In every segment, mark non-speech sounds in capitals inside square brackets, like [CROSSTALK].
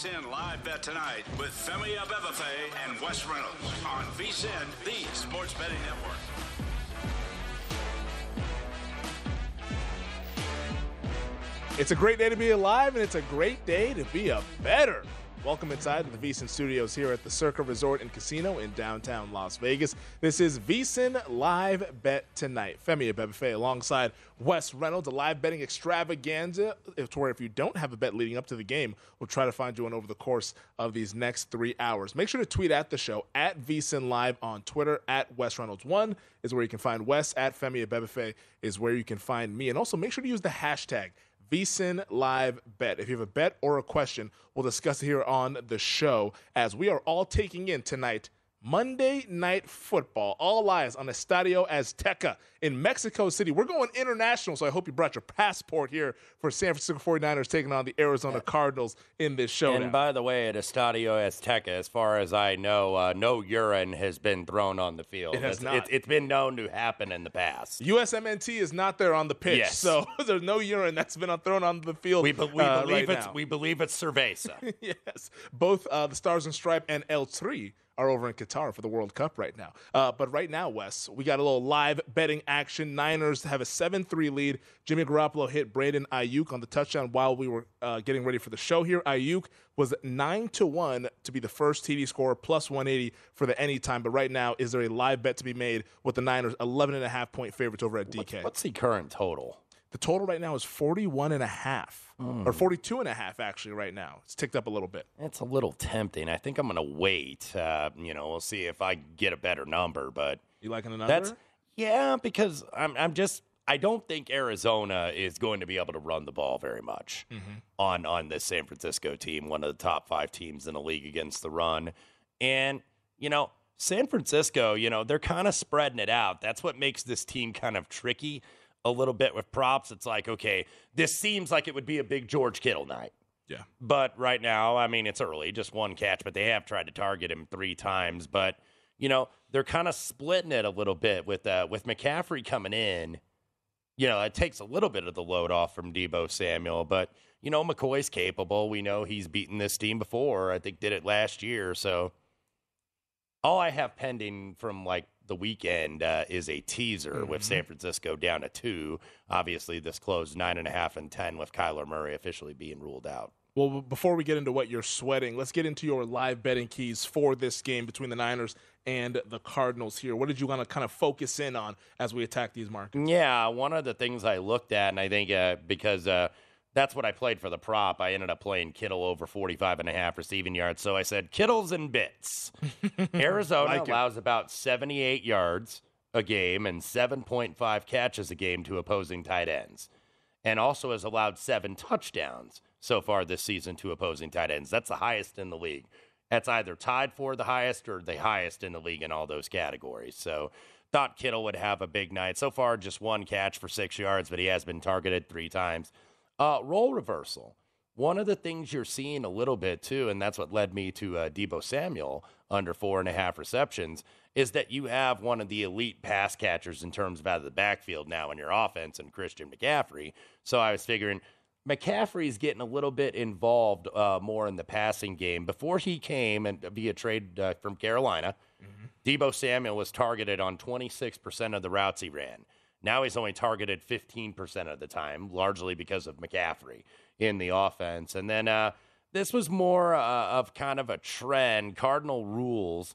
VSIN Live Bet Tonight with Femi Abebefe and Wes Reynolds on VSIN, the sports betting network. It's a great day to be alive, and it's a great day to be a better. Welcome inside the VSIN studios here at the Circa Resort and Casino in downtown Las Vegas. This is VSIN Live Bet Tonight. Femi Abebefe alongside Wes Reynolds, a live betting extravaganza. Uh, if, where if you don't have a bet leading up to the game, we'll try to find you one over the course of these next three hours. Make sure to tweet at the show at VSIN Live on Twitter at Wes Reynolds one is where you can find Wes at Femi Abebefe is where you can find me, and also make sure to use the hashtag VSIN Live Bet. If you have a bet or a question, we'll discuss it here on the show as we are all taking in tonight Monday Night Football. All eyes on Estadio Azteca in Mexico City. We're going international, so I hope you brought your passport here for San Francisco 49ers taking on the Arizona Cardinals in this show. And by the way, at Estadio Azteca, as far as I know, uh, no urine has been thrown on the field. It has It's- not. It's, it's been known to happen in the past. USMNT is not there on the pitch, Yes. so [LAUGHS] there's no urine that's been thrown on the field. We, be- we uh, believe right it's now. we believe it's cerveza. [LAUGHS] yes, both uh, the Stars and Stripe and El Tri are over in Qatar for the World Cup right now. Uh, but right now, Wes, we got a little live betting action. Niners have a 7-3 lead. Jimmy Garoppolo hit Brandon Aiyuk on the touchdown while we were uh, getting ready for the show here. Aiyuk was 9 to 1 to be the first TD scorer, plus 180 for the anytime. But right now, is there a live bet to be made with the Niners 11 and a half point favorites over at DK? What's the current total? The total right now is 41 and a half. Hmm. Or 42 and a half, actually, right now. It's ticked up a little bit. It's a little tempting. I think I'm going to wait. Uh, you know, we'll see if I get a better number, but You liking the number? that's yeah, because I'm I'm just I don't think Arizona is going to be able to run the ball very much on on this San Francisco team, one of the top five teams in the league against the run. And you know, San Francisco, you know, they're kind of spreading it out. That's what makes this team kind of tricky a little bit with props. It's like, okay, this seems like it would be a big George Kittle night. Yeah. But right now, I mean, it's early, just one catch, but they have tried to target him three times. But you know, they're kind of splitting it a little bit with uh, with McCaffrey coming in. You know, it takes a little bit of the load off from Deebo Samuel, but you know, McCoy's capable. We know he's beaten this team before. I think did it last year. So all I have pending from like the weekend uh, is a teaser with San Francisco down to two. Obviously, this closed nine and a half and ten with Kyler Murray officially being ruled out. Well, before we get into what you're sweating, let's get into your live betting keys for this game between the Niners and the Cardinals here. What did you want to kind of focus in on as we attack these markets? Yeah, one of the things I looked at, and I think uh, because uh, that's what I played for the prop, I ended up playing Kittle over 45 and a half receiving yards. So I said Kittles and bits. [LAUGHS] Arizona Like it. allows about 78 yards a game and 7.5 catches a game to opposing tight ends, and also has allowed seven touchdowns so far this season to opposing tight ends. That's the highest in the league. That's either tied for the highest or the highest in the league in all those categories. So thought Kittle would have a big night. So far, just one catch for six yards, but he has been targeted three times. Uh, role reversal. One of the things you're seeing a little bit too, and that's what led me to uh, Deebo Samuel under four and a half receptions, is that you have one of the elite pass catchers in terms of out of the backfield now in your offense, and Christian McCaffrey. So I was figuring McCaffrey's getting a little bit involved uh, more in the passing game. Before he came and via trade uh, from Carolina, Deebo Samuel was targeted on 26% of the routes he ran. Now he's only targeted 15% of the time, largely because of McCaffrey in the offense. And then uh, this was more uh, of kind of a trend. Cardinal rules.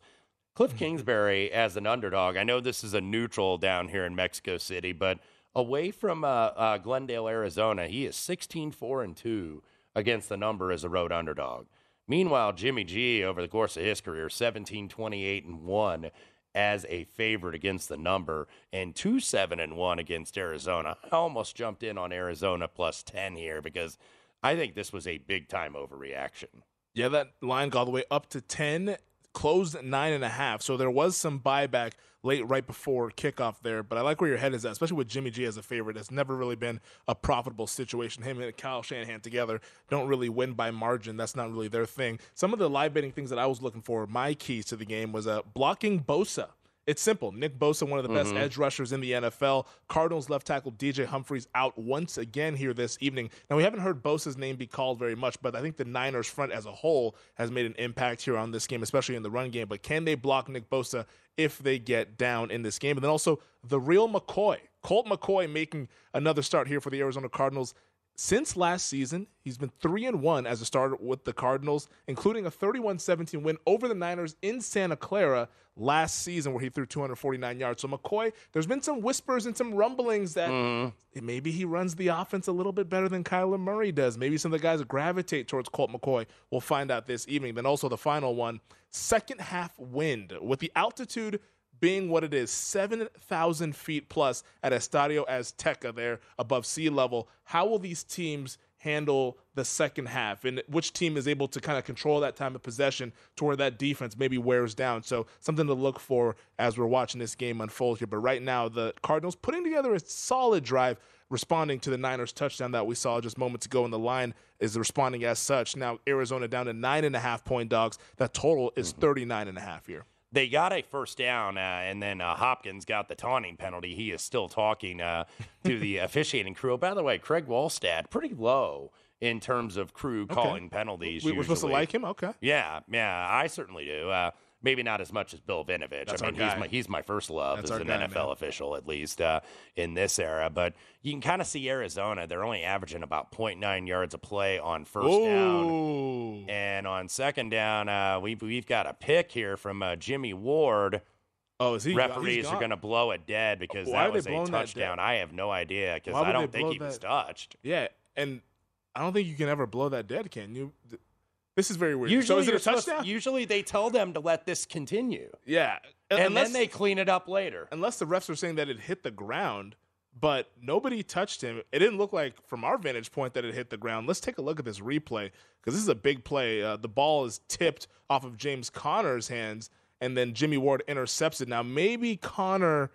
Cliff Kingsbury as an underdog. I know this is a neutral down here in Mexico City, but away from uh, uh, Glendale, Arizona, he is 16 4 and 2 against the number as a road underdog. Meanwhile, Jimmy G over the course of his career, 17 28 and 1 as a favorite against the number and 2 7 and 1 against Arizona. [LAUGHS] I almost jumped in on Arizona plus 10 here because I think this was a big time overreaction. Yeah, that line got all the way up to 10, closed at nine and a half. So there was some buyback late right before kickoff there. But I like where your head is at, especially with Jimmy G as a favorite. It's never really been a profitable situation. Him and Kyle Shanahan together don't really win by margin. That's not really their thing. Some of the live betting things that I was looking for, my keys to the game was uh, blocking Bosa. It's simple. Nick Bosa, one of the best mm-hmm. edge rushers in the NFL. Cardinals left tackle DJ Humphries out once again here this evening. Now, we haven't heard Bosa's name be called very much, but I think the Niners front as a whole has made an impact here on this game, especially in the run game. But can they block Nick Bosa if they get down in this game? And then also the real McCoy, Colt McCoy making another start here for the Arizona Cardinals. Since last season, he's been 3 and 1 as a starter with the Cardinals, including a 31-17 win over the Niners in Santa Clara last season where he threw 249 yards. So McCoy, there's been some whispers and some rumblings that mm-hmm. maybe he runs the offense a little bit better than Kyler Murray does. Maybe some of the guys gravitate towards Colt McCoy. We'll find out this evening. Then also the final one, second half wind with the altitude being what it is, 7,000 feet plus at Estadio Azteca there above sea level. How will these teams handle the second half? And which team is able to kind of control that time of possession to where that defense maybe wears down? So, something to look for as we're watching this game unfold here. But right now, the Cardinals putting together a solid drive. Responding to the Niners touchdown that we saw just moments ago, and the line is responding as such. Now Arizona down to nine and a half point dogs. That total is mm-hmm. 39 and a half here. They got a first down, uh, and then uh, Hopkins got the taunting penalty. He is still talking uh, to the [LAUGHS] officiating crew. By the way, Craig Wrolstad, pretty low in terms of crew calling penalties. We, we're supposed to like him, okay? Yeah, yeah, I certainly do. Maybe not as much as Bill Vinovich. That's I mean, he's my he's my first love That's as an guy, NFL man. official, at least uh, in this era. But you can kind of see Arizona; they're only averaging about 0.9 yards a play on first down. And on second down, uh, we've we've got a pick here from uh, Jimmy Ward. Oh, is he? Referees are going to blow it dead because Why that was a touchdown. I have no idea because I don't think he was touched. Yeah, and I don't think you can ever blow that dead, can you? Th- This is very weird. Usually, so is it a touchdown? usually they tell them to let this continue, yeah, and unless then they clean it up later. unless the refs are saying that it hit the ground, but nobody touched him. It didn't look like, from our vantage point, that it hit the ground. Let's take a look at this replay because this is a big play. Uh, the ball is tipped off of James Conner's hands, and then Jimmy Ward intercepts it. Now maybe Conner,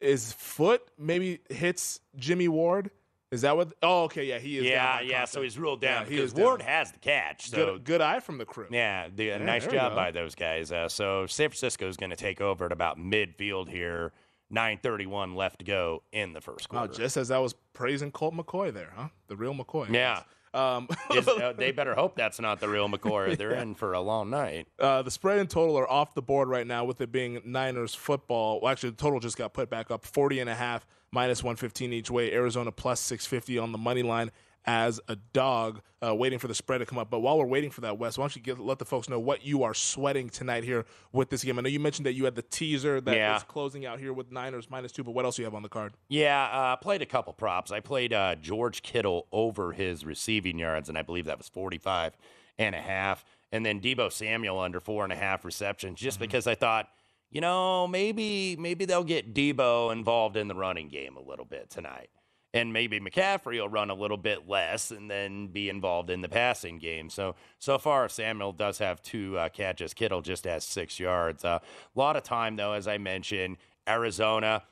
his foot maybe hits Jimmy Ward. Is that what? Oh, okay, yeah, he is. Yeah, yeah. So he's ruled down Yeah, because is down. Ward has the catch. So good, good eye from the crew. yeah, the, a nice job by those guys. Uh, so San Francisco is going to take over at about midfield here. 9:31 left to go in the first Wow, quarter. just as I was praising Colt McCoy there, huh? The real McCoy. Yeah. Um, [LAUGHS] Is- uh, they better hope that's not the real McCoy. [LAUGHS] They're in for a long night. Uh, the spread and total are off the board right now with it being Niners football. Well, actually, the total just got put back up 40 and a half, minus 115 each way. Arizona plus 650 on the money line as a dog, uh, waiting for the spread to come up. But while we're waiting for that, Wes, why don't you get, let the folks know what you are sweating tonight here with this game? I know you mentioned that you had the teaser that Yeah. is closing out here with Niners minus two, but what else do you have on the card? Yeah, uh, played a couple props. I played uh, George Kittle over his receiving yards, and I believe that was 45 and a half. And then Deebo Samuel under four and a half receptions, just because I thought, you know, maybe maybe they'll get Deebo involved in the running game a little bit tonight. And maybe McCaffrey will run a little bit less and then be involved in the passing game. So, so far, Samuel does have two uh, catches. Kittle just has six yards. Uh, a lot of time, though, as I mentioned, Arizona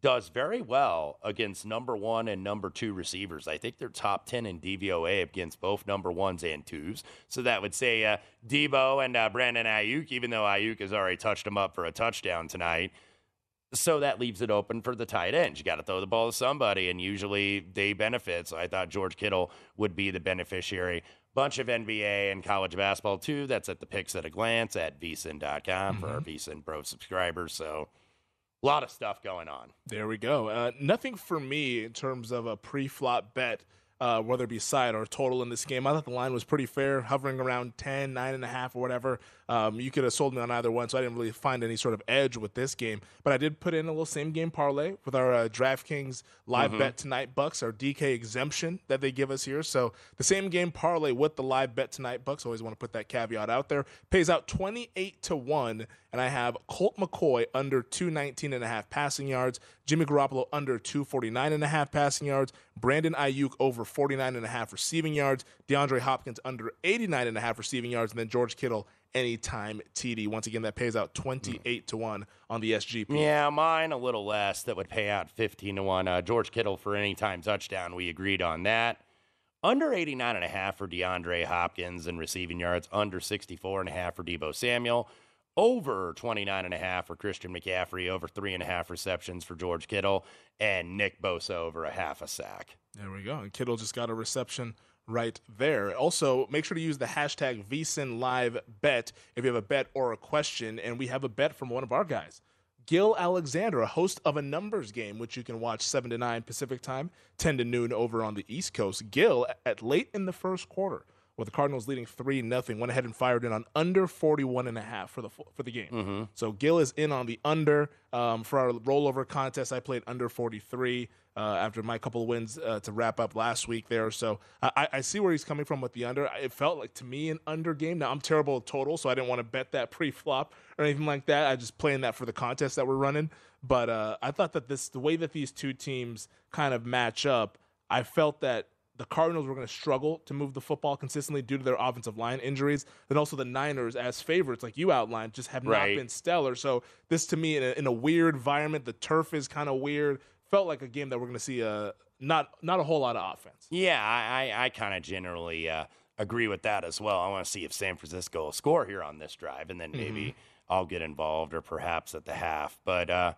does very well against number one and number two receivers. I think they're top 10 in DVOA against both number ones and twos. So that would say uh, Deebo and uh, Brandon Aiyuk, even though Aiyuk has already touched him up for a touchdown tonight. So that leaves it open for the tight end. You got to throw the ball to somebody, and usually they benefit. So I thought George Kittle would be the beneficiary. Bunch of NBA and college basketball, too. That's at the picks at a glance at vsin.com for our vsin pro subscribers. So a lot of stuff going on. There we go. Uh, nothing for me in terms of a pre-flop bet, uh, whether it be side or total in this game. I thought the line was pretty fair, hovering around 10, 9.5 or whatever. Um, you could have sold me on either one, so I didn't really find any sort of edge with this game. But I did put in a little same game parlay with our uh, DraftKings live bet tonight bucks, our DK exemption that they give us here. So the same game parlay with the live bet tonight bucks. Always want to put that caveat out there. Pays out 28 to 1, and I have Colt McCoy under 219 and a half passing yards, Jimmy Garoppolo under 249 and a half passing yards, Brandon Aiyuk over 49 and a half receiving yards, DeAndre Hopkins under 89 and a half receiving yards, and then George Kittle anytime TD. Once again, that pays out 28 to 1 on the SGP. Yeah, mine a little less. That would pay out 15 to 1. Uh, George Kittle for anytime touchdown. We agreed on that. Under 89 and a half for DeAndre Hopkins and receiving yards. Under 64 and a half for Deebo Samuel. Over 29 and a half for Christian McCaffrey. Over three and a half receptions for George Kittle. And Nick Bosa over a half a sack. There we go. And Kittle just got a reception right there. Also, make sure to use the hashtag VSINLiveBet if you have a bet or a question. And we have a bet from one of our guys, Gil Alexander, a host of a numbers game, which you can watch 7 to 9 Pacific time, 10 to noon over on the East Coast. Gil, at late in the first quarter, with the Cardinals leading 3 nothing, went ahead and fired in on under 41 and a half for the for the game. So Gil is in on the under. Um, for our rollover contest, I played under 43 uh, after my couple of wins uh, to wrap up last week there. So I, I see where he's coming from with the under. It felt like to me an under game. Now I'm terrible at total, so I didn't want to bet that pre-flop or anything like that. I just playing that for the contest that we're running. But uh, I thought that this the way that these two teams kind of match up, I felt that the Cardinals were going to struggle to move the football consistently due to their offensive line injuries. Then also the Niners, as favorites, like you outlined, just have Right. not been stellar. So this to me, in a, in a weird environment, the turf is kind of weird. Felt like a game that we're going to see a not not a whole lot of offense. Yeah, I, I, I kind of generally uh, agree with that as well. I want to see if San Francisco will score here on this drive, and then maybe I'll get involved, or perhaps at the half. But uh,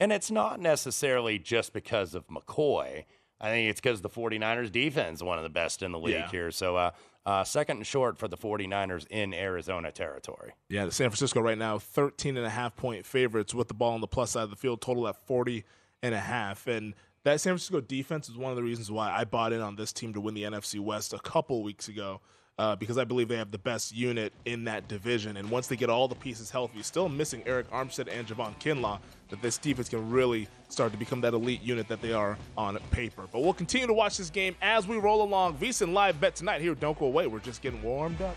and it's not necessarily just because of McCoy. I think it's because the 49ers defense is one of the best in the league Yeah. here. So uh, uh, second and short for the 49ers in Arizona territory. Yeah, the San Francisco right now 13 and a half point favorites with the ball on the plus side of the field, total at 40 and a half. And that San Francisco defense is one of the reasons why I bought in on this team to win the NFC West a couple weeks ago. Uh, because I believe they have the best unit in that division. And once they get all the pieces healthy, still missing Arik Armstead and Javon Kinlaw, that this defense can really start to become that elite unit that they are on paper. But we'll continue to watch this game as we roll along. VSiN live bet tonight here. Don't go away. We're just getting warmed up.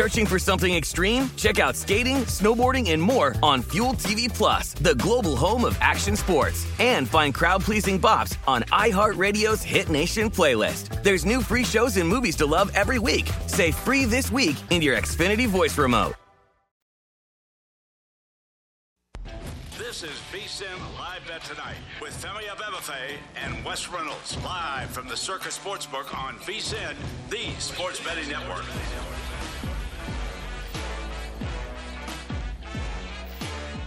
Searching for something extreme? Check out skating, snowboarding, and more on Fuel TV Plus, the global home of action sports. And find crowd-pleasing bops on iHeartRadio's Hit Nation playlist. There's new free shows and movies to love every week. Say free this week in your Xfinity voice remote. This is VSIN Live Bet Tonight with Femi Abebefe and Wes Reynolds live from the Circa Sportsbook on VSIN, the sports betting network.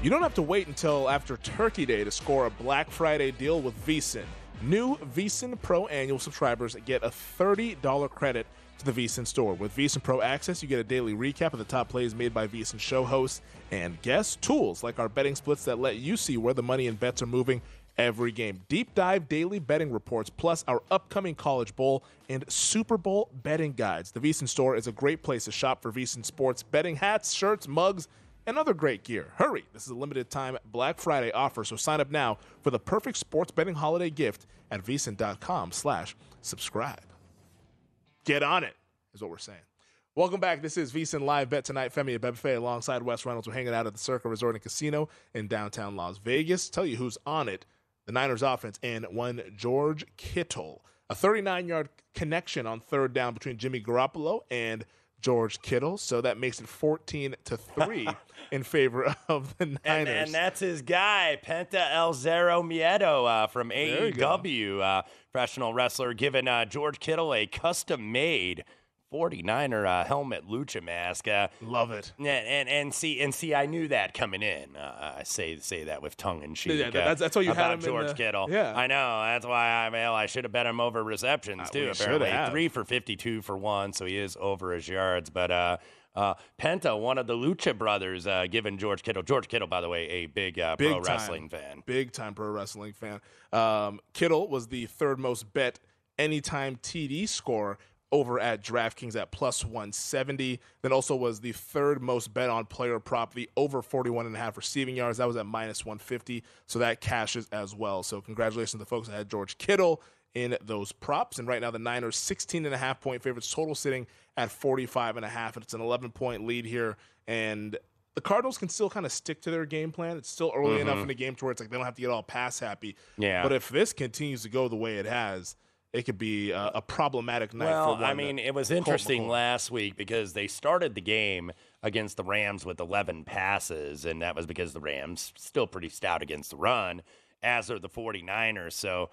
You don't have to wait until after Turkey Day to score a Black Friday deal with VSIN. New VSIN Pro annual subscribers get a $30 credit to the VSIN store. With VSIN Pro Access, you get a daily recap of the top plays made by VSIN show hosts and guests, tools like our betting splits that let you see where the money and bets are moving every game. Deep dive daily betting reports, plus our upcoming College Bowl and Super Bowl betting guides. The VSIN store is a great place to shop for VSIN sports betting hats, shirts, mugs, and other great gear. Hurry! This is a limited time Black Friday offer, so sign up now for the perfect sports betting holiday gift at vsin.com slash subscribe. Get on it, is what we're saying. Welcome back. This is VSIN Live Bet Tonight. Femi Abebefe alongside Wes Reynolds. We're hanging out at the Circa Resort and Casino in downtown Las Vegas. Tell you who's on it. The Niners offense and one George Kittle. A 39-yard connection on third down between Jimmy Garoppolo and – George Kittle. So that makes it 14 to 3 [LAUGHS] in favor of the Niners. And, and, that's his guy, Penta El Zero Miedo uh, from AEW, uh, professional wrestler, giving uh, George Kittle a custom made 49er uh, helmet lucha mask. Uh, Love it. And, and and see and see, I knew that coming in. Uh, I say say that with tongue in cheek. Yeah, that's, that's why you about had him George the, Kittle. Yeah, I know. That's why I well, I should have bet him over receptions too. apparently, three for 52 for one, so he is over his yards. But uh, uh, Penta, one of the Lucha brothers, uh, giving George Kittle. George Kittle, by the way, a big, uh, big pro time, wrestling fan. Big time pro wrestling fan. Um, Kittle was the third most bet anytime TD score over at DraftKings at plus 170. Then also was the third most bet on player prop, the over 41 and a half receiving yards. That was at minus 150. So that cashes as well. So congratulations to the folks that had George Kittle in those props. And right now the Niners 16 and a half point favorites, total sitting at 45 and a half. And it's an 11 point lead here. And the Cardinals can still kind of stick to their game plan. It's still early mm-hmm. enough in the game to where it's like they don't have to get all pass happy. Yeah. But if this continues to go the way it has, it could be a, a problematic night well. I mean, it was interesting last week because they started the game against the Rams with 11 passes, and that was because the Rams still pretty stout against the run, as are the 49ers. So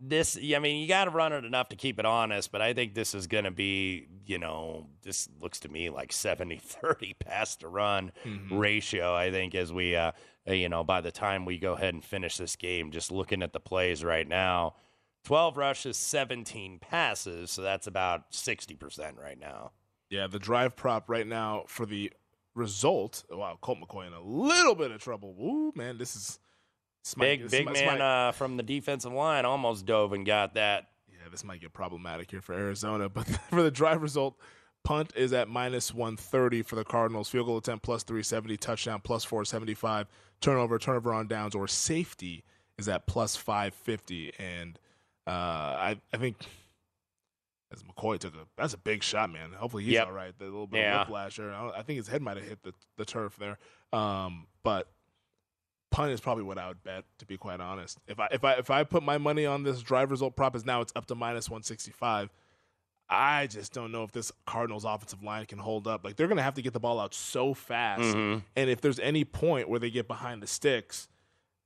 this, I mean, you got to run it enough to keep it honest, but I think this is going to be, you know, this looks to me like 70 [LAUGHS] 30 pass to run mm-hmm. ratio, I think, as we, uh, you know, by the time we go ahead and finish this game, just looking at the plays right now 12 rushes, 17 passes. So that's about 60% right now. Yeah, the drive prop right now for the result. Wow, Colt McCoy in a little bit of trouble. Ooh, man, this is this big, might, big man might, uh, from the defensive line almost dove and got that. Yeah, this might get problematic here for Arizona. [LAUGHS] But for the drive result, punt is at minus 130 for the Cardinals. Field goal attempt plus 370, touchdown plus 475, turnover, turnover on downs, or safety is at plus 550. And uh, I I think as McCoy took a that's a big shot, man. Hopefully he's yep. all right. The little bit yeah. of whiplash there. I, I, think his head might have hit the, the turf there. Um, but punt is probably what I would bet to be quite honest. If I if I if I put my money on this drive result prop is now it's up to minus one sixty five. I just don't know if this Cardinals offensive line can hold up. Like they're going to have to get the ball out so fast, Mhm. and if there's any point where they get behind the sticks,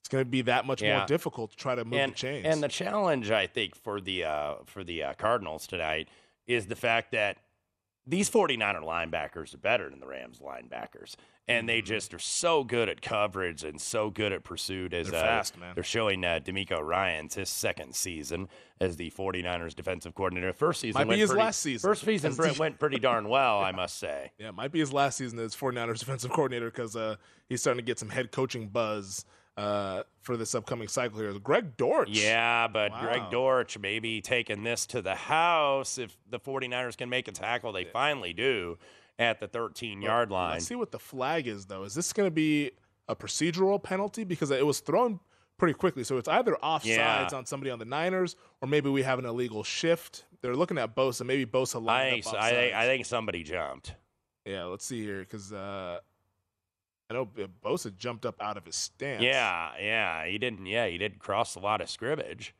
it's going to be that much Yeah. more difficult to try to move and, the chains. And the challenge, I think, for the uh, for the uh, Cardinals tonight is the fact that these 49er linebackers are better than the Rams linebackers. And they Mm-hmm. just are so good at coverage and so good at pursuit as They're uh, fast, man. they're showing uh, DeMeco Ryans his second season as the 49ers defensive coordinator. First season Might be his pretty- last season First season [LAUGHS] as went pretty darn well, I must say. [LAUGHS] Yeah, it might be his last season as 49ers defensive coordinator because uh, he's starting to get some head coaching buzz uh, for this upcoming cycle here. Greg Dortch. Yeah, but Greg Wow. Dortch maybe taking this to the house if the 49ers can make a tackle. They finally do at the 13 yard line. Let's see what the flag is, though. Is this going to be a procedural penalty? Because it was thrown pretty quickly. So it's either offsides Yeah. on somebody on the Niners or maybe we have an illegal shift. They're looking at Bosa. Maybe Bosa I lined think, up I, think. I think somebody jumped. Yeah, let's see here because uh, I know Bosa jumped up out of his stance. Yeah, yeah. He didn't. Yeah, he did cross a lot of scrimmage.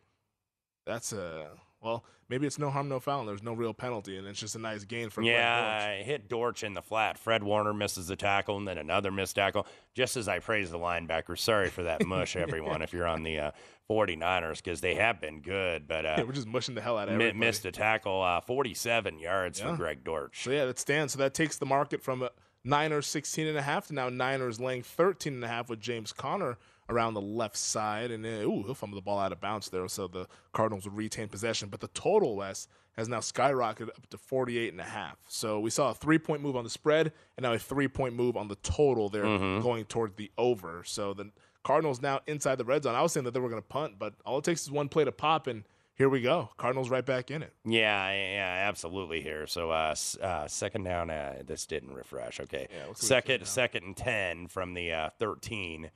That's a. Well, maybe it's no harm, no foul. and There's no real penalty, and it's just a nice gain for Yeah, hit Dortch in the flat. Fred Warner misses the tackle, and then another missed tackle. Just as I praise the linebacker. Sorry for that mush, [LAUGHS] everyone, if you're on the uh, 49ers, because they have been good, but uh, Yeah, we're just mushing the hell out of everybody. missed a tackle, uh, 47 yards Yeah. for Greg Dortch. So yeah, that stands. So that takes the market from uh, Niners 16 and a half to now Niners laying 13 and a half with James Conner around the left side, and uh, ooh, he'll fumble the ball out of bounds there, so the Cardinals will retain possession. But the total Wes has now skyrocketed up to 48 and a half. So we saw a three point move on the spread, and now a three point move on the total. There Mhm. going toward the over. So the Cardinals now inside the red zone. I was saying that they were going to punt, but all it takes is one play to pop, and here we go. Cardinals right back in it. Yeah, yeah, absolutely here. So uh, uh, second down. Uh, this didn't refresh. Okay, Yeah, second, second and ten from the uh, thirteen.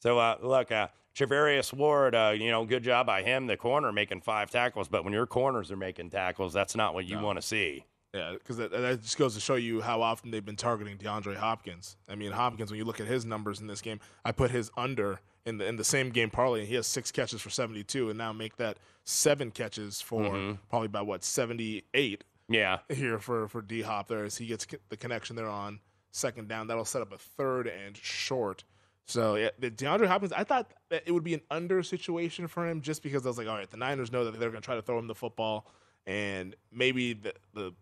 So uh, look, uh, Travarius Ward. Uh, you know, good job by him, the corner, making five tackles. But when your corners are making tackles, that's not what you want to see. Yeah, because that, that just goes to show you how often they've been targeting DeAndre Hopkins. I mean, Hopkins, when you look at his numbers in this game, I put his under in the in the same game parlay, and he has six catches for 72, and now make that seven catches for Mhm. probably about what 78 Yeah, here for for D Hop there as he gets the connection there on second down. That'll set up a third and short. So yeah, the DeAndre Hopkins, I thought that it would be an under situation for him just because I was like, all right, the Niners know that they're going to try to throw him the football, and maybe the the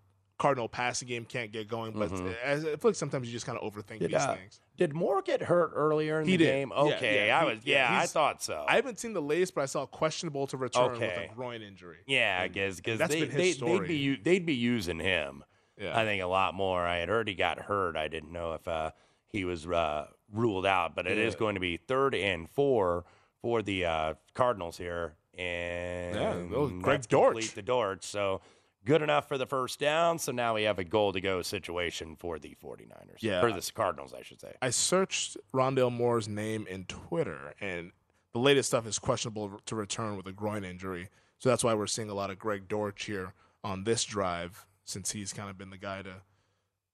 Cardinal passing game can't get going. But Mhm. as, I feel like sometimes you just kind of overthink Did, these uh, things. did Moore get hurt earlier in He the did. game? Yeah, Okay, yeah, I was. yeah, Yeah, I thought so. I haven't seen the latest, but I saw questionable to return Okay. with a groin injury. Yeah, And because they, they, they'd be they'd be using him. Yeah. I think a lot more. I had heard he got hurt. I didn't know if uh, he was uh, ruled out, but it is Yeah. going to be third and four for the uh, Cardinals here, and oh, Greg Dortch. the Dortch. So good enough for the first down. So now we have a goal to go situation for the 49ers. Yeah. or the Cardinals, I should say. I searched Rondale Moore's name in Twitter, and the latest stuff is questionable to return with a groin injury. So that's why we're seeing a lot of Greg Dortch here on this drive, since he's kind of been the guy to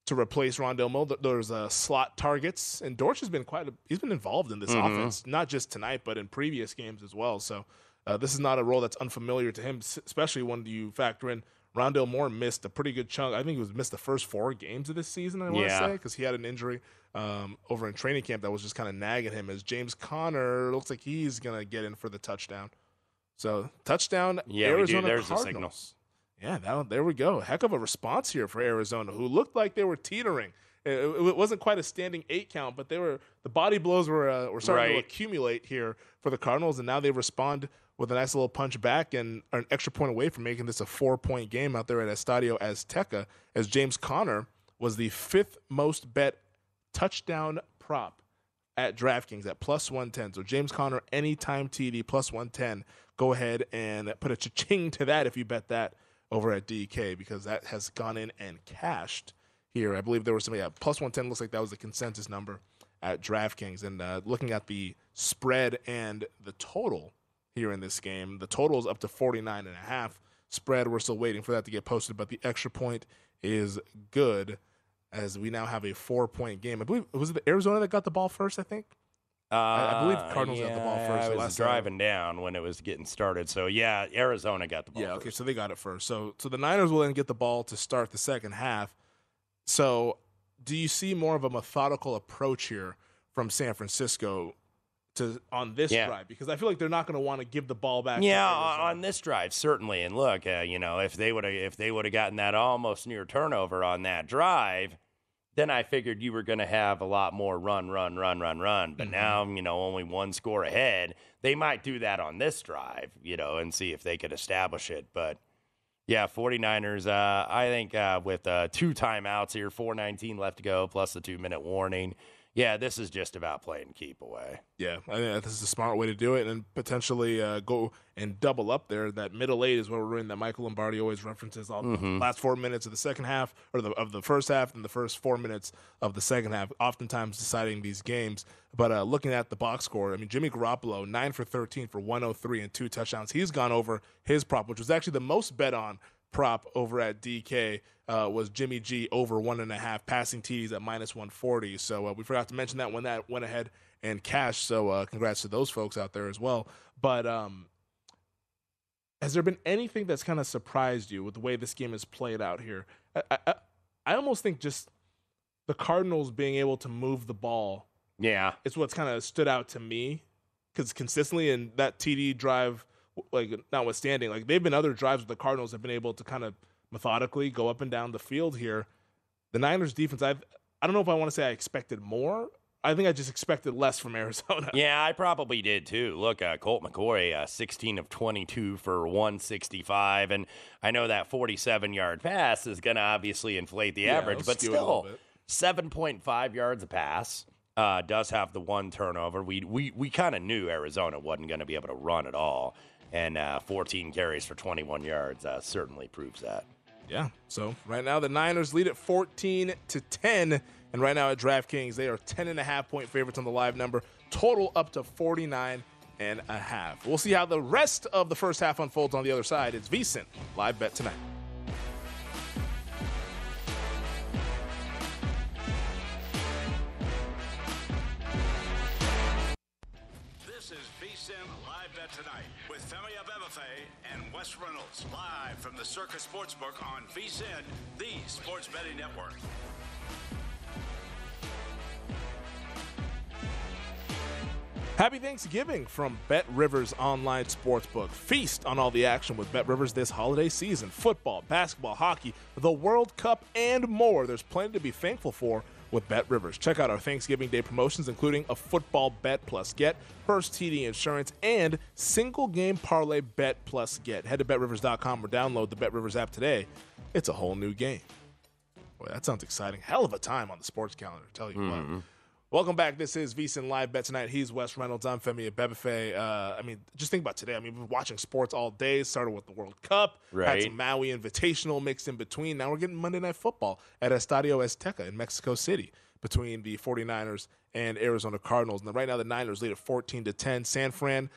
to replace Rondale Moore. There's uh, slot targets, and Dortch has been quite a, he's been involved in this Mhm. offense, not just tonight, but in previous games as well. So uh, this is not a role that's unfamiliar to him, especially when you factor in Rondale Moore missed a pretty good chunk. I think he was missed the first four games of this season. I want to Yeah. say because he had an injury um, over in training camp that was just kind of nagging him. As James Conner looks like he's gonna get in for the touchdown. So touchdown, Yeah. Arizona There's the Cardinals. signal. Yeah, that, there we go. Heck of a response here for Arizona, who looked like they were teetering. It, it wasn't quite a standing eight count, but they were the body blows were uh, were starting to accumulate here for the Cardinals, and now they respond with a nice little punch back and an extra point away from making this a four point game out there at Estadio Azteca. As James Conner was the fifth most bet touchdown prop at DraftKings at plus 110. So James Conner, anytime TD plus 110. Go ahead and put a cha-ching to that if you bet that over at DK because that has gone in and cashed here. I believe there was some, yeah, plus 110 looks like that was the consensus number at DraftKings. And uh, looking at the spread and the total here in this game, the total is up to 49 and a half. Spread, we're still waiting for that to get posted, but the extra point is good as we now have a four point game. I believe was it Arizona that got the ball first, I think? Uh, I, I believe Cardinals got the ball first. I was last time. driving down when it was getting started. So yeah, Arizona got the ball. Yeah, okay, so they got it first. So so the Niners will then get the ball to start the second half. So do you see more of a methodical approach here from San Francisco to on this Yeah. drive? Because I feel like they're not going to want to give the ball back. Yeah, on, on this drive certainly. And look, uh, you know, if they would have if they would have gotten that almost near turnover on that drive, then I figured you were going to have a lot more run, run, run, run, run. But Mhm. now, you know, only one score ahead. They might do that on this drive, you know, and see if they could establish it. But yeah, 49ers, uh, I think uh, with uh, two timeouts here, 419 left to go, plus the two minute warning. Yeah, this is just about playing keep away. Yeah, I think this is a smart way to do it, and potentially uh, go and double up there. That middle eight is what we're in. That Michael Lombardi always references all the Mhm. last four minutes of the second half, or the, of the first half, and the first four minutes of the second half. Oftentimes deciding these games. But uh, looking at the box score, I mean, Jimmy Garoppolo nine for thirteen for one hundred three and two touchdowns. He's gone over his prop, which was actually the most bet on prop over at DK uh, was Jimmy G over one and a half passing TDs at minus 140. So uh, we forgot to mention that when that went ahead and cashed. So uh, congrats to those folks out there as well. But um, has there been anything that's kind of surprised you with the way this game has played out here? I, I, I almost think just the Cardinals being able to move the ball Yeah. it's what's kind of stood out to me because consistently in that TD drive, like notwithstanding, like they've been other drives where the Cardinals have been able to kind of methodically go up and down the field here. The Niners defense, I I don't know if I want to say I expected more. I think I just expected less from [LAUGHS] Arizona. Yeah, I probably did too. Look, uh, Colt McCoy, uh, 16 of 22 for 165. And I know that 47 yard pass is going to obviously inflate the Yeah, average, but skew it a little still, 7.5 yards a pass. Uh, does have the one turnover. We we, we kind of knew Arizona wasn't going to be able to run at all. And uh, 14 carries for 21 yards uh, certainly proves that. Yeah. So right now the Niners lead at 14 to 10. And right now at DraftKings, they are 10 and a half point favorites on the live number. Total up to 49 and a half. We'll see how the rest of the first half unfolds on the other side. It's VSIN live bet tonight. This is VSIN Live Bet Tonight and Wes Reynolds. Live from the Circa Sportsbook on VSIN, the sports betting network. Happy Thanksgiving from Bet Rivers Online Sportsbook. Feast on all the action with Bet Rivers this holiday season. Football, basketball, hockey, the World Cup, and more. There's plenty to be thankful for with Bet Rivers. Check out our Thanksgiving Day promotions, including a football bet plus get, first TD insurance, and single game parlay bet plus get. Head to betrivers.com or download the Bet Rivers app today. It's a whole new game. Boy, that sounds exciting. Hell of a time on the sports calendar, tell you what. Mm-hmm. Welcome back. This is VSIN Live Bet Tonight. He's Wes Reynolds. I'm Femi Abebefe. Uh, I mean, just think about today. I mean, we've been watching sports all day. Started with the World Cup. Had some Maui Invitational mixed in between. Now we're getting Monday Night Football at Estadio Azteca in Mexico City between the 49ers and Arizona Cardinals. And right now the Niners lead at 14 to 10. San Fran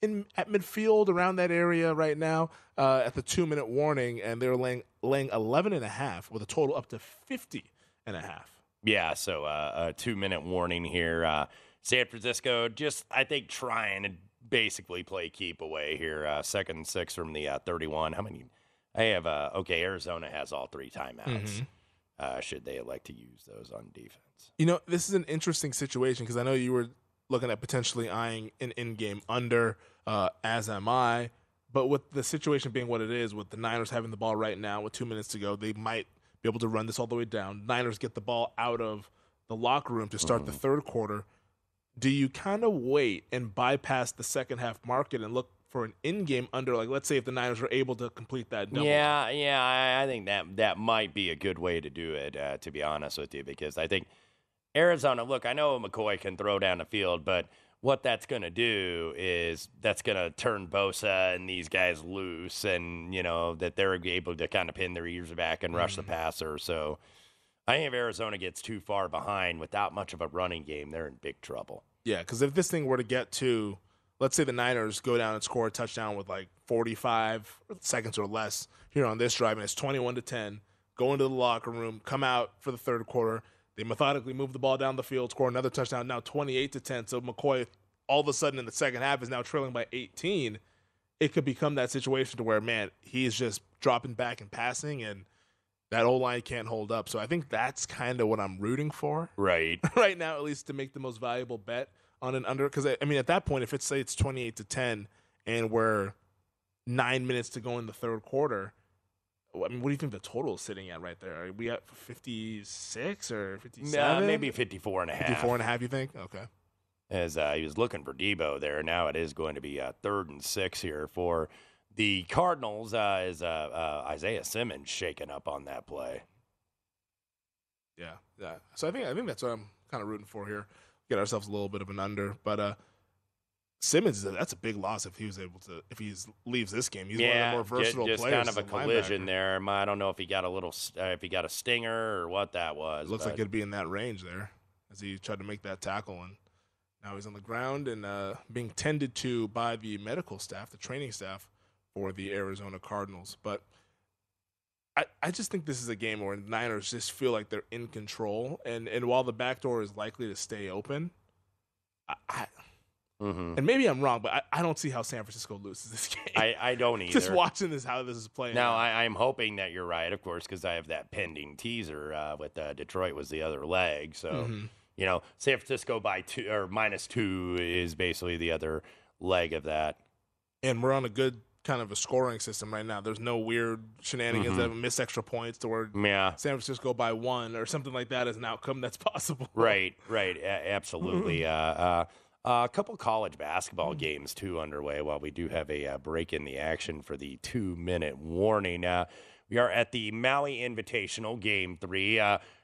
in at midfield around that area right now uh, at the two minute warning, and they're laying laying 11 and a half with a total up to 50 and a half. Yeah, so uh, a two minute warning here. Uh, San Francisco just, I think, trying to basically play keep away here. Uh, second and six from the uh, 31. How many? I have, uh, okay, Arizona has all three timeouts. Mhm. Uh, should they elect to use those on defense? You know, this is an interesting situation because I know you were looking at potentially eyeing an in-game under, uh, as am I. But with the situation being what it is, with the Niners having the ball right now with two minutes to go, they might be able to run this all the way down. Niners get the ball out of the locker room to start the third quarter. Do you kind of wait and bypass the second half market and look for an in-game under? Like, let's say if the Niners are able to complete that double. Yeah, yeah, I, I think that that might be a good way to do it. Uh, to be honest with you, because I think Arizona. Look, I know McCoy can throw down the field, but what that's going to do is that's going to turn Bosa and these guys loose, and you know that they're able to kind of pin their ears back and rush the mm. passer. So I think if Arizona gets too far behind without much of a running game, they're in big trouble. Yeah, because if this thing were to get to, let's say the Niners go down and score a touchdown with like 45 seconds or less here on this drive, and it's 21 to 10, go into the locker room, come out for the third quarter. They methodically move the ball down the field, score another touchdown, now 28 to 10. So McCoy, all of a sudden in the second half, is now trailing by 18. It could become that situation to where, man, he's just dropping back and passing, and that old line can't hold up. So I think that's kind of what I'm rooting for Right. [LAUGHS] right now, at least to make the most valuable bet on an under. Because I mean, at that point, if it's say it's 28 to 10, and we're nine minutes to go in the third quarter. I mean, what do you think the total is sitting at right there? Are we at 56 or 57? Nah, maybe 54 and a half. 54 and a half, you think? Okay. As uh, he was looking for Deebo there. Now it is going to be uh, third and six here for the Cardinals. Uh, is uh, uh, Isaiah Simmons shaking up on that play? Yeah, yeah. So I think I think that's what I'm kind of rooting for here. Get ourselves a little bit of an under, but uh, Simmons that's a big loss if he was able to if he leaves this game. He's yeah, one of the more versatile just, just players. kind of a collision linebacker. there. I don't know if he got a little, uh, if he got a stinger or what that was. Looks like but- it'd be in that range there as he tried to make that tackle, and now he's on the ground and uh, being tended to by the medical staff, the training staff for the Arizona Cardinals. But I, I just think this is a game where Niners just feel like they're in control, and and while the back door is likely to stay open, I, I Mhm. and maybe I'm wrong, but I, I don't see how San Francisco loses this [LAUGHS] game. I, I don't [LAUGHS] either. just watching this how this is playing. Now. I, I'm hoping that you're right, of course, because I have that pending teaser uh, with uh, Detroit was the other leg. So Mhm. you know, San Francisco by two or minus two is basically the other leg of that. and we're on a good kind of a scoring system right now. There's no weird shenanigans Mhm. that miss extra points to where Yeah. San Francisco by one or something like that as an outcome that's [LAUGHS] possible. Right, right, a- absolutely. Uh, uh, a couple college basketball games too underway. While we do have a uh, break in the action for the two-minute warning, uh, we are at the Maui Invitational Game Three.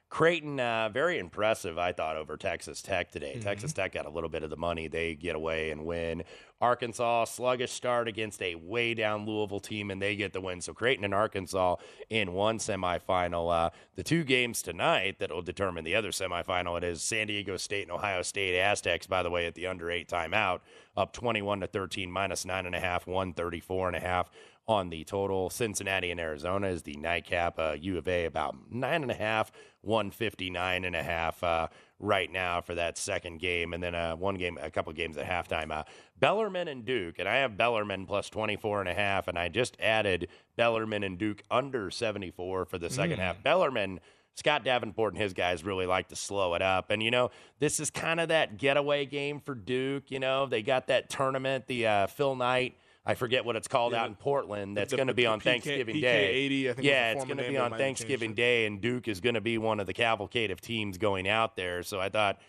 Creighton, uh, very impressive, I thought, over Texas Tech today. Mm-hmm. Texas Tech got a little bit of the money; they get away and win. Arkansas sluggish start against a way down Louisville team, and they get the win. So Creighton and Arkansas in one semifinal. Uh, the two games tonight that will determine the other semifinal. It is San Diego State and Ohio State Aztecs. By the way, at the under eight timeout, up twenty-one to thirteen, minus nine and a half, one thirty-four and a half on the total. Cincinnati and Arizona is the nightcap. Uh, U of A about nine and a half, 159 and a half uh, right now for that second game. And then uh, one game, a couple games at halftime. Uh, Bellarmine and Duke. And I have Bellarmine plus 24 and a half. And I just added Bellarmine and Duke under 74 for the second Mm. half. Bellarmine. Scott Davenport and his guys really like to slow it up. And, you know, this is kind of that getaway game for Duke. You know, they got that tournament, the uh, Phil Knight. I forget what it's called Yeah, out in Portland. That's going to be on PK Thanksgiving PK Day. 80, I think yeah, it's going to be on might have changed Thanksgiving. Day, and Duke is going to be one of the cavalcade of teams going out there. So I thought,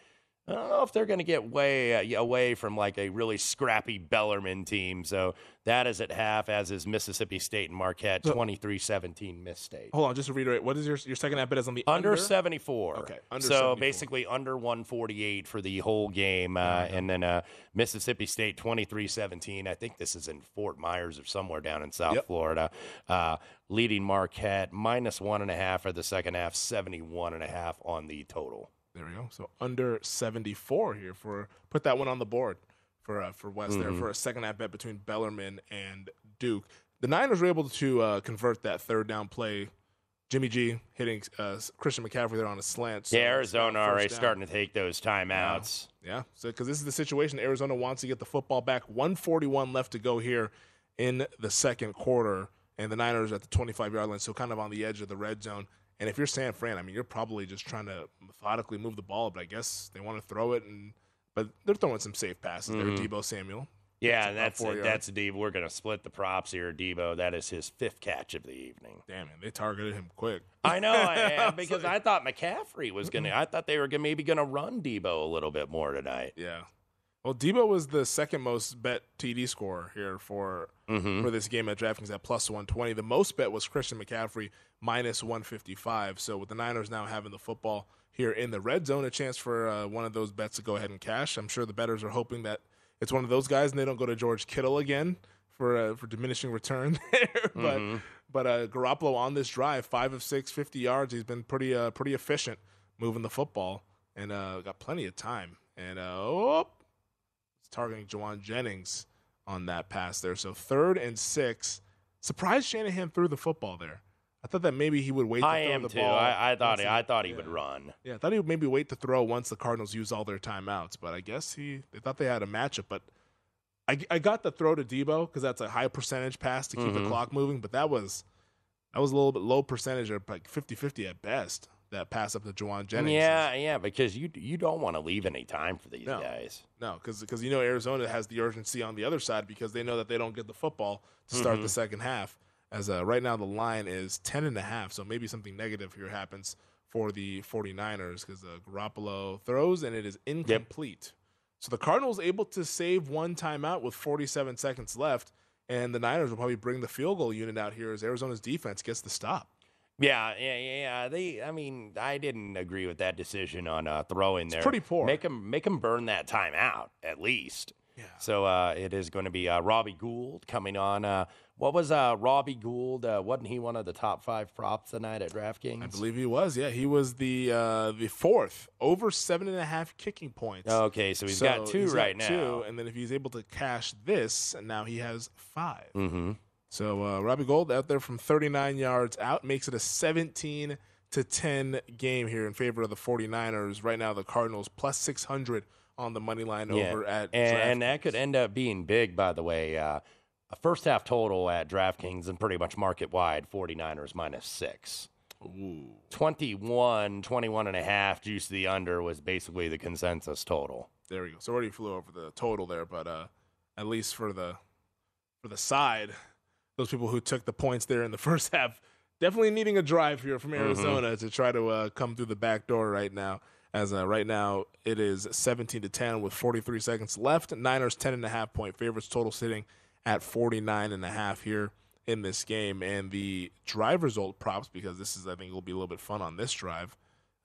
I don't know if they're going to get way uh, away from like a really scrappy Bellarmine team. So that is at half, as is Mississippi State and Marquette, So- 23-17 Miss State. Hold on, just to reiterate, what is your your second half bet is on the Under, under, 74. Okay, under so 74. basically under 148 for the whole game. Uh, and then uh, Mississippi State 23 17. I think this is in Fort Myers or somewhere down in South Yep. Florida. Uh, leading Marquette minus one and a half for the second half, 71 and a half on the total. There we go. So under 74 here for put that one on the board for uh, for Wes there Mhm. for a second half bet between Bellarmine and Duke. The Niners were able to uh, convert that third down play. Jimmy G hitting uh, Christian McCaffrey there on a slant. So yeah, Arizona already down. starting to take those timeouts. Yeah, so because this is the situation, Arizona wants to get the football back. 141 left to go here in the second quarter, and the Niners at the 25 yard line, so kind of on the edge of the red zone. And if you're San Fran, I mean, you're probably just trying to methodically move the ball, but I guess they want to throw it, and but they're throwing some safe passes Mhm. there. Deebo Samuel. Yeah, that's yards. that's Deebo. We're going to split the props here, Deebo. That is his fifth catch of the evening. Damn it, they targeted him quick. I know, [LAUGHS] I, because I thought McCaffrey was going to. I thought they were gonna, maybe going to run Deebo a little bit more tonight. Yeah. Well, Deebo was the second most bet TD scorer here for Mhm. for this game at DraftKings at plus 120. The most bet was Christian McCaffrey minus 155. So with the Niners now having the football here in the red zone, a chance for uh, one of those bets to go ahead and cash. I'm sure the bettors are hoping that it's one of those guys and they don't go to George Kittle again for uh, for diminishing return [LAUGHS] there. but Mhm. but uh, Garoppolo on this drive, five of six, 50 yards. He's been pretty uh, pretty efficient moving the football and uh, got plenty of time. And uh, oh, targeting Jauan Jennings on that pass there. So third and six. Surprised Shanahan threw the football there. I thought that maybe he would wait. To I throw am the too. Ball I, I thought he, I thought he would run. Yeah, I thought he would maybe wait to throw once the Cardinals use all their timeouts, but I guess he they thought they had a matchup. But I, I got the throw to Deebo because that's a high percentage pass to keep Mhm. the clock moving, but that was that was a little bit low percentage or like 50-50 at best. That pass up to Jauan Jennings. Yeah, yeah, because you you don't want to leave any time for these No. guys. No, because you know Arizona has the urgency on the other side because they know that they don't get the football to start Mhm. the second half. As uh, right now the line is 10 and a half, so maybe something negative here happens for the 49ers because uh, Garoppolo throws and it is incomplete. So the Cardinals able to save one timeout with 47 seconds left, and the Niners will probably bring the field goal unit out here as Arizona's defense gets the stop. Yeah, yeah, yeah. They, I mean, I didn't agree with that decision on uh, throwing there. pretty poor. Make them, make them burn that time out at least. Yeah. So uh, it is going to be uh, Robbie Gould coming on. Uh, what was uh, Robbie Gould? Uh, wasn't he one of the top five props tonight at DraftKings? I believe he was. Yeah, he was the uh, the fourth over seven and a half kicking points. Okay, so he's got two he's right two, now. and then if he's able to cash this, and now he has 5 Mm-hmm. So uh, Robbie Gould out there from 39 yards out makes it a 17 to 10 game here in favor of the 49ers. Right now, the Cardinals plus 600 on the money line over at and, and that could end up being big, by the way. Uh, a first half total at DraftKings and pretty much market wide 49ers minus six. Ooh. 21, 21 and a half juice to the under was basically the consensus total. There we go. So already flew over the total there, but uh, at least for the for the side, those people who took the points there in the [LAUGHS] first half definitely needing a drive here from Mhm. Arizona to try to uh, come through the back door right now. As uh, right now it is 17 to 10 with 43 seconds left. Niners 10 and a half point favorites. Total sitting at 49 and a half here in this game. And the drive result props because this is I think will be a little bit fun on this drive.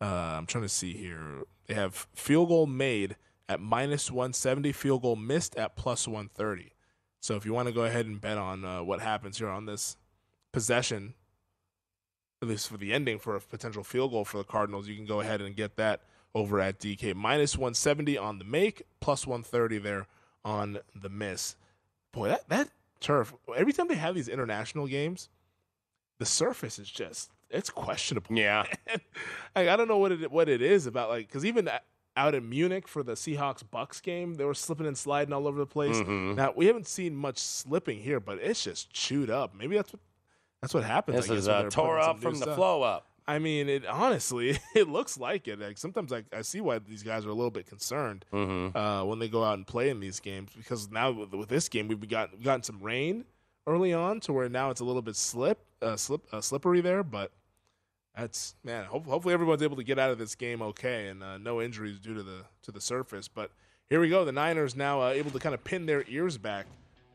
Uh, I'm trying to see here. They have field goal made at minus 170, field goal missed at plus 130. So if you want to go ahead and bet on uh, what happens here on this possession, at least for the ending for a potential field goal for the Cardinals, you can go ahead and get that over at DK. Minus 170 on the make, plus 130 there on the miss. Boy, that, that turf, every time they have these international games, the surface is just, it's questionable. Yeah. [LAUGHS] like, I don't know what it what it is about like because even a- out in Munich for the Seahawks Bucks game, they were slipping and sliding all over the place. Mhm. Now we haven't seen much slipping here, but it's just chewed up. Maybe that's what that's what happens. This I guess, is uh, tore up from the flow up. I mean, it honestly [LAUGHS] it looks like it. Like sometimes I, I see why these guys are a little bit concerned Mm-hmm. uh, when they go out and play in these games because now with, with this game we've got we've gotten some rain early on to where now it's a little bit slip uh, slip uh, slippery there, but that's man. Hope, hopefully everyone's able to get out of this game okay and uh, no injuries due to the to the surface. But here we go. The Niners now uh, able to kind of pin their ears back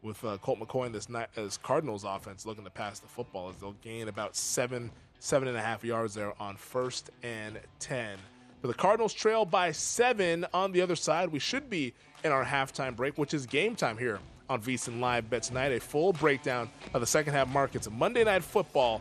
with uh, Colt McCoy and this Ni- this Cardinals offense looking to pass the football as they'll gain about seven seven and a half yards there on first and ten. But the Cardinals trail by seven on the other side. We should be in our halftime break, which is game time here on VSiN Live Bet tonight. A full breakdown of the second half markets of Monday Night Football.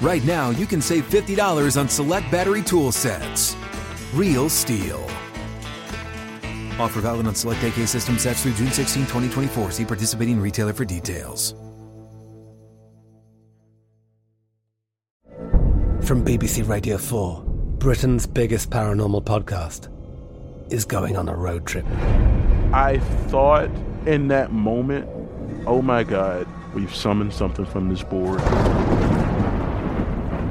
right now you can save $50 on select battery tool sets. Real STIHL. Offer valid on select AK system sets through June 16, 2024. See participating retailer for details. From BBC Radio 4, Britain's biggest paranormal podcast is going on a road trip. I thought in that moment, oh my God, we've summoned something from this board.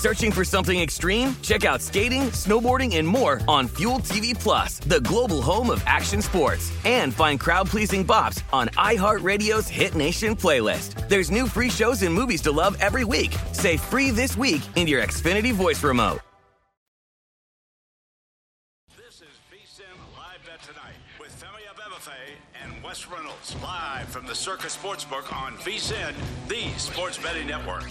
Searching for something extreme? Check out skating, snowboarding, and more on Fuel TV Plus, the global home of action sports. And find crowd-pleasing bops on iHeartRadio's Hit Nation playlist. There's new free shows and movies to love every week. Say free this week in your Xfinity voice remote. This is VSIN Live Bet Tonight with Femi Abebefe and Wes Reynolds. Live from the Circa Sportsbook on VSIN, the sports betting network.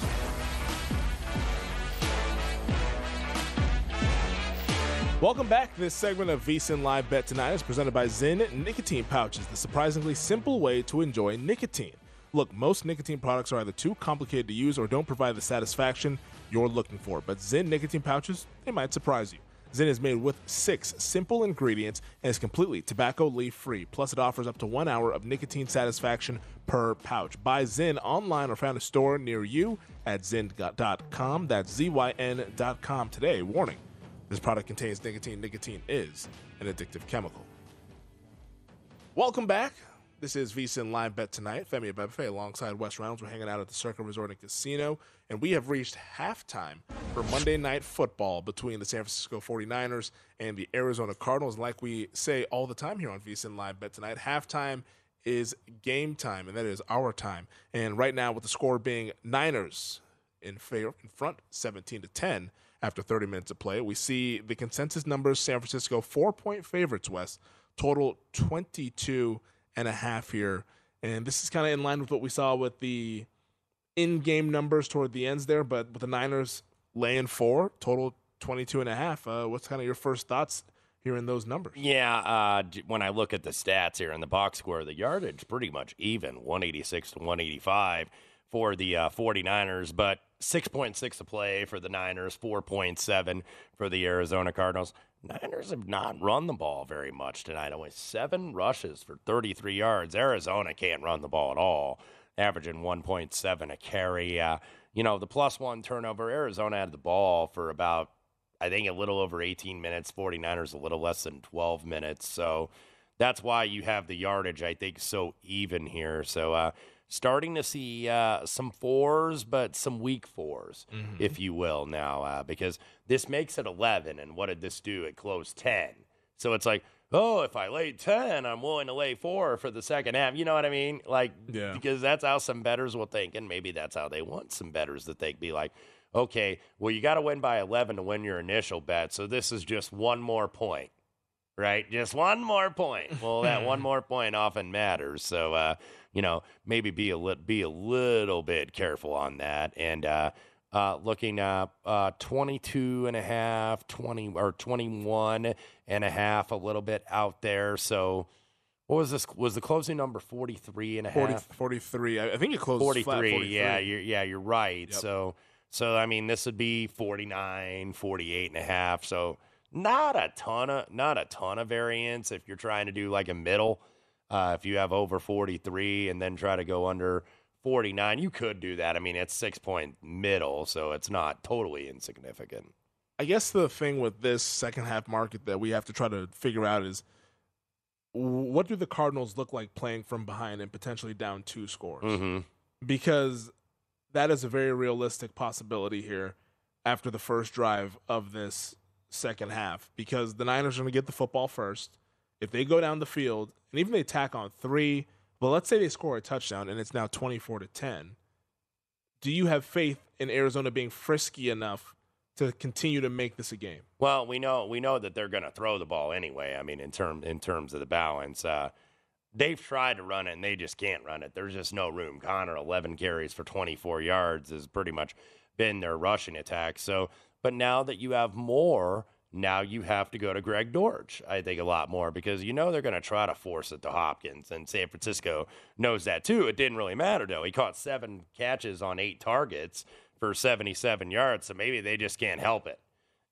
Welcome back. This segment of VSIN Live Bet Tonight is presented by Zyn Nicotine Pouches, the surprisingly simple way to enjoy nicotine. Look, most nicotine products are either too complicated to use or don't provide the satisfaction you're looking for, but Zyn Nicotine Pouches, they might surprise you. Zyn is made with six simple ingredients and is completely tobacco leaf free. Plus, it offers up to one hour of nicotine satisfaction per pouch. Buy Zyn online or find a store near you at zyn.com. That's Z Y N.com today. Warning this product contains nicotine. Nicotine is an addictive chemical. Welcome back. This is VSIN Live Bet Tonight. Femi Abebefe alongside Wes Reynolds. We're hanging out at the Circa Resort and Casino, and we have reached halftime for Monday Night Football between the San Francisco 49ers and the Arizona Cardinals. Like we say all the time here on VSIN Live Bet Tonight, halftime is game time, and that is our time. And right now, with the score being Niners in favor, in front, 17 to 10 after 30 minutes of play, we see the consensus numbers: San Francisco four point favorites. West total 22 and a half here. And this is kind of in line with what we saw with the in game numbers toward the ends there. But with the Niners laying four, total 22 and a half, uh, what's kind of your first thoughts hearing those numbers? Yeah, uh, when I look at the stats here in the box score, the yardage pretty much even 186 to 185 for the uh, 49ers, but 6.6 to play for the Niners, 4.7 for the Arizona Cardinals. Niners have not run the ball very much tonight. Only seven rushes for 33 yards. Arizona can't run the ball at all, averaging 1.7 a carry. Uh, you know, the plus one turnover, Arizona had the ball for about, I think, a little over 18 minutes. 49ers a little less than 12 minutes. So that's why you have the yardage, I think, so even here. So, uh, starting to see uh, some fours, but some weak 4s if you will, now, uh, because this makes it 11. And what did this do? It closed 10. So it's like, oh, if I lay 10, I'm willing to lay four for the second half. You know what I mean? Like, Yeah. because that's how some betters will think. And maybe that's how they want some betters to think. Be like, okay, well, you got to win by 11 to win your initial bet. So this is just one more point right? Just one more point. Well, that one [LAUGHS] more point often matters. So, uh, you know, maybe be a li- be a little bit careful on that. And uh, uh, looking up uh, 22 and a half, 20 or 21 and a half, a little bit out there. So, what was this? Was the closing number 43 and a 40, half? 43. I I think it closed 43, flat 43. Yeah, you're, yeah, you're right. Yep. So, so I mean, this would be 49, 48 and a half. So, not a ton of not a ton of variance if you're trying to do like a middle. Uh, if you have over 43 and then try to go under 49, you could do that. I mean, it's six point middle, so it's not totally insignificant. I guess the thing with this second half market that we have to try to figure out is what do the Cardinals look like playing from behind and potentially down two scores? Mm-hmm. Because that is a very realistic possibility here after the first drive of this second half. Because the Niners are going to get the football first. If they go down the field and even they tack on three, but let's say they score a touchdown and it's now 24 to 10. Do you have faith in Arizona being frisky enough to continue to make this a game? Well, we know we know that they're going to throw the ball anyway. I mean, in term in terms of the balance, uh, they've tried to run it and they just can't run it. There's just no room. Conner, 11 carries for 24 yards, has pretty much been their rushing attack. So, but now that you have more, now you have to go to Greg Dortch. I think a lot more because you know they're going to try to force it to Hopkins, and San Francisco knows that too. It didn't really matter though. He caught seven catches on eight targets for 77 yards. So maybe they just can't help it.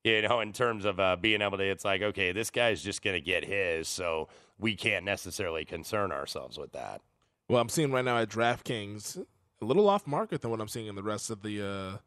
You know, in terms of uh, being able to, it's like, okay, this guy's just going to get his. So we can't necessarily concern ourselves with that. Well, I'm seeing right now at DraftKings a little off market than what I'm seeing in the rest of the uh,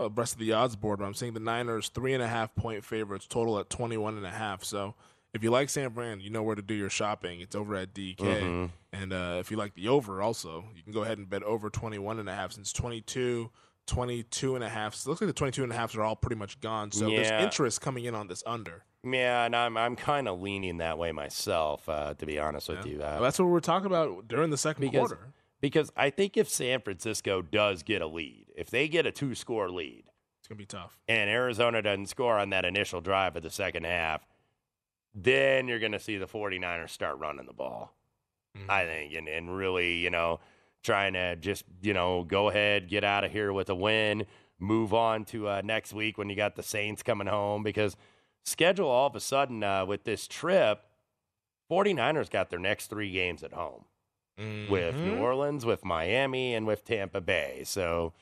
uh, rest of the odds board. But I'm seeing the Niners three and a half point favorites, total at 21 and a half. So if you like San Fran, you know where to do your shopping. It's over at DK. Mhm. And uh, if you like the over, also you can go ahead and bet over 21 and a half since 22. 22 and a half. So it looks like the 22 and a halves are all pretty much gone. So Yeah. there's interest coming in on this under. Yeah, and I'm I'm kind of leaning that way myself, uh, to be honest with Yeah. you. Well, Uh, that's what we are talking about during the second because, quarter. because I think if San Francisco does get a lead, if they get a two score lead, It's gonna be tough. and Arizona doesn't score on that initial drive of the second half, then you're going to see the 49ers start running the ball. Mm-hmm. I think, and, and really, you know, trying to just, you know, go ahead, get out of here with a win, move on to uh, next week when you got the Saints coming home because schedule all of a sudden uh, with this trip, 49ers got their next three games at home with New. Orleans, with Miami, and with Tampa Bay. So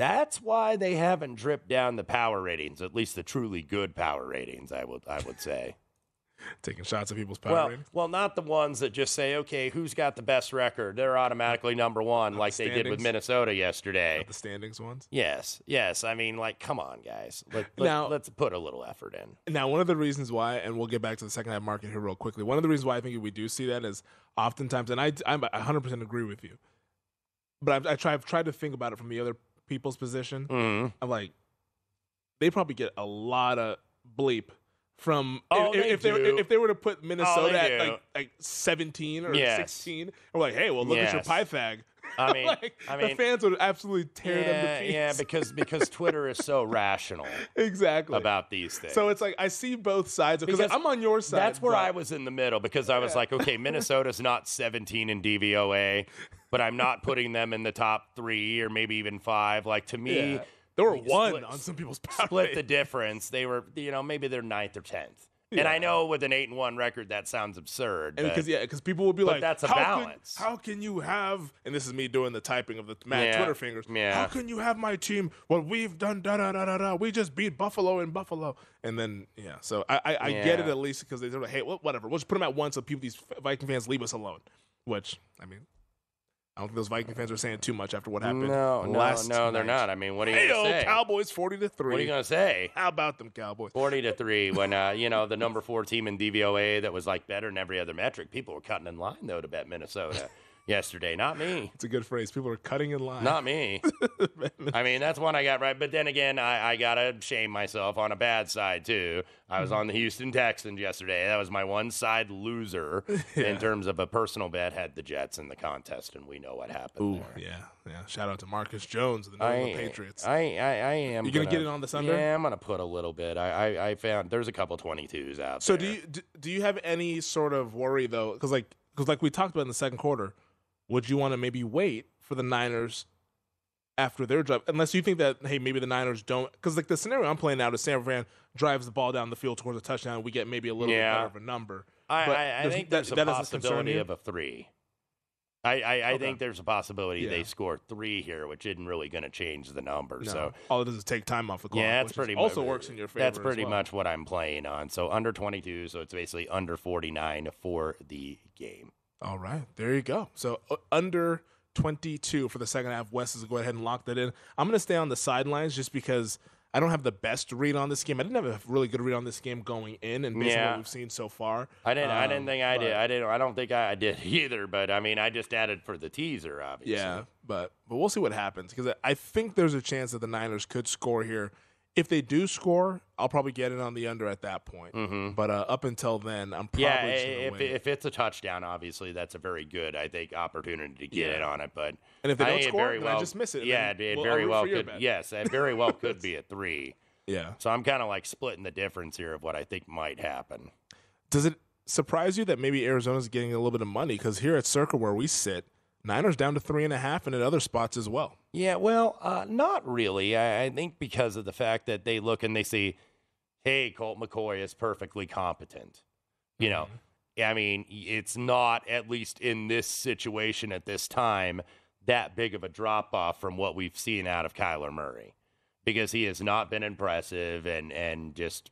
that's why they haven't dripped down the power ratings, at least the truly good power ratings, I would I would say. [LAUGHS] Taking shots at people's power well, ratings. well, not the ones that just say, okay, who's got the best record? They're automatically number one, Not like the they did with? Minnesota yesterday. Not the standings ones. Yes, yes. I mean, like, come on, guys. Let, let, Now- let's put a little effort in. Now, one of the reasons why, and we'll get back to the second half market here real quickly. One of the reasons why I think we do see that is oftentimes, and I, I'm 100% agree with you, but I've, I try, I've tried to think about it from the other people's position. Mhm. I'm like, they probably get a lot of bleep from Oh, if, they if they were, if they were to put Minnesota at like like 17 or Yes. 16, we're like, hey, well, look at your Yes. Pythag. I [LAUGHS] mean, like, I the fans would absolutely tear them yeah, to pieces. yeah, because because [LAUGHS] Twitter is so rational exactly about these things. So it's like I see both sides because Because I'm on your side. That's where but- I was in the middle because I was like, okay, Minnesota's not 17 in DVOA, [LAUGHS] but I'm not putting them in the top three or maybe even five. Like to me, Yeah. They were one split- on some people's [LAUGHS] power split the difference. They were, you know, maybe they're ninth or tenth. And I know with an eight and one record, that sounds absurd. Because yeah, because people will be but like, that's a how balance. Can, how can you have? And this is me doing the typing of the mad Yeah, Twitter fingers. yeah. How can you have my team? Well, we've done da da da da da. We just beat Buffalo in Buffalo, and then yeah. So I I, I get it at least because they're like, hey, well, whatever. We'll just put them at one so people these Viking fans leave us alone. Which I mean, I don't think those Viking fans are saying too much after what happened. no, no, last no, they're not. I mean, what are you Hey, going to say? Cowboys forty to three. What are you going to say? How about them Cowboys? 40 to 3 when uh, you know the number 4 team in DVOA that was like better than every other metric. People were cutting in line though to bet Minnesota yesterday, not me. It's a good phrase. People are cutting in line. Not me. [LAUGHS] I mean, that's one I got right. But then again, I, I got to shame myself on a bad side, too. I was mm-hmm. on the Houston Texans yesterday. That was my one side loser [LAUGHS] in terms of a personal bet. Had the Jets in the contest, and we know what happened Ooh, there. yeah, yeah. Shout out to Marcus Jones of the New England Patriots. I, I, I am. You gonna get in on this under? Yeah, I'm gonna put a little bit. I, I, I found there's a couple 22s out so there. do you do, do you have any sort of worry though? Because like because like we talked about in the second quarter, would you want to maybe wait for the Niners after their drive, unless you think that hey maybe the Niners don't? Because like the scenario I'm playing out is San Fran drives the ball down the field towards a touchdown, and we get maybe a little Yeah. bit better of a number. I, But I, I think that- a that possibility of a three. I, I, I Okay. think there's a possibility Yeah. they score three here, which isn't really going to change the number. No, So all it does is take time off the clock. yeah, that's pretty also works in your favor. That's pretty well. much what I'm playing on. So under 22, so it's basically under 49 for the game. All right, there you go. So uh, under 22 for the second half. Wes is go ahead and lock that in. I'm going to stay on the sidelines just because I don't have the best read on this game. I didn't have a really good read on this game going in, and based on Yeah. what we've seen so far, I didn't. I Um, didn't think I did. I didn't. I don't think I did [LAUGHS] either. But I mean, I just added for the teaser, obviously. Yeah, but but we'll see what happens because I think there's a chance that the Niners could score here. If they do score, I'll probably get it on the under at that point. Mhm. But uh, up until then, I'm probably Yeah, if, wait. if it's a touchdown, obviously that's a very good, I think, opportunity to get Yeah. in on it. But And if they I don't score, then I just miss it, Yeah, it we'll- very well could. Yes, it very well could be a [LAUGHS] three. yeah. So I'm kind of like splitting the difference here of what I think might happen. Does it surprise you that maybe Arizona's getting a little bit of money? Because here at Circa where we sit, Niners down to three and a half, and at other spots as well. Yeah, well, uh, not really. I, I think because of the fact that they look and they see, hey, Colt McCoy is perfectly competent. You know, I mean, it's not, at least in this situation at this time, that big of a drop off from what we've seen out of Kyler Murray because he has not been impressive and and just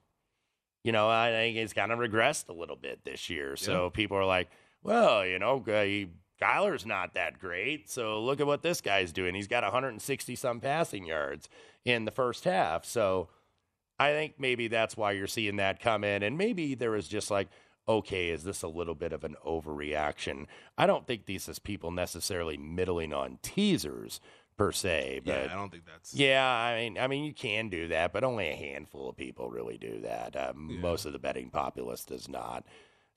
you know I think he's kind of regressed a little bit this year. So Yeah. people are like, well, you know, he, Kyler's not that great. So look at what this guy's doing. He's got 160 some passing yards in the first half. So I think maybe that's why you're seeing that come in. And maybe there was just like, okay, is this a little bit of an overreaction? I don't think these is people necessarily middling on teasers per se. But Yeah, I don't think that's. yeah, I mean, I mean, you can do that, but only a handful of people really do that. Uh, Most of the betting populace does not.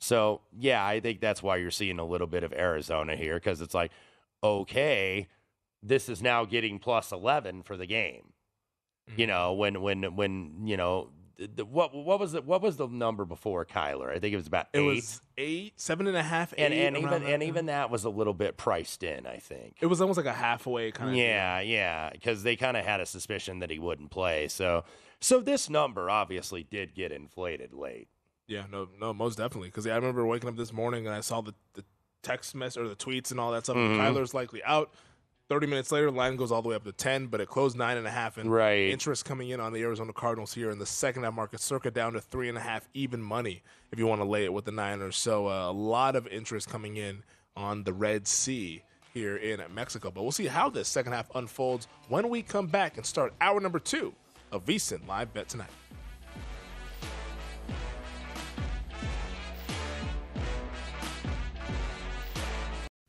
So yeah, I think that's why you're seeing a little bit of Arizona here because it's like, okay, this is now getting plus eleven for the game. You mm-hmm. know, when when when you know the, what what was the What was the number before Kyler? I think it was about It eight. was eight, seven and a half, and and even and even that was a little bit priced in. I think. it was almost like a halfway kind of. Yeah, yeah, because they kind of had a suspicion that he wouldn't play. So, so this number obviously did get inflated late. Yeah, no, no, most definitely. Because yeah, I remember waking up this morning and I saw the, the text mess or the tweets and all that stuff. Mhm. Kyler's likely out. Thirty minutes later, line goes all the way up to ten, but it closed nine and a half. And Right. interest coming in on the Arizona Cardinals here in the second half market, circa down to three and a half, even money if you want to lay it with the Niners. So uh, a lot of interest coming in on the Red Sea here in Mexico. But we'll see how this second half unfolds when we come back and start hour number two of VSIN Live Bet Tonight.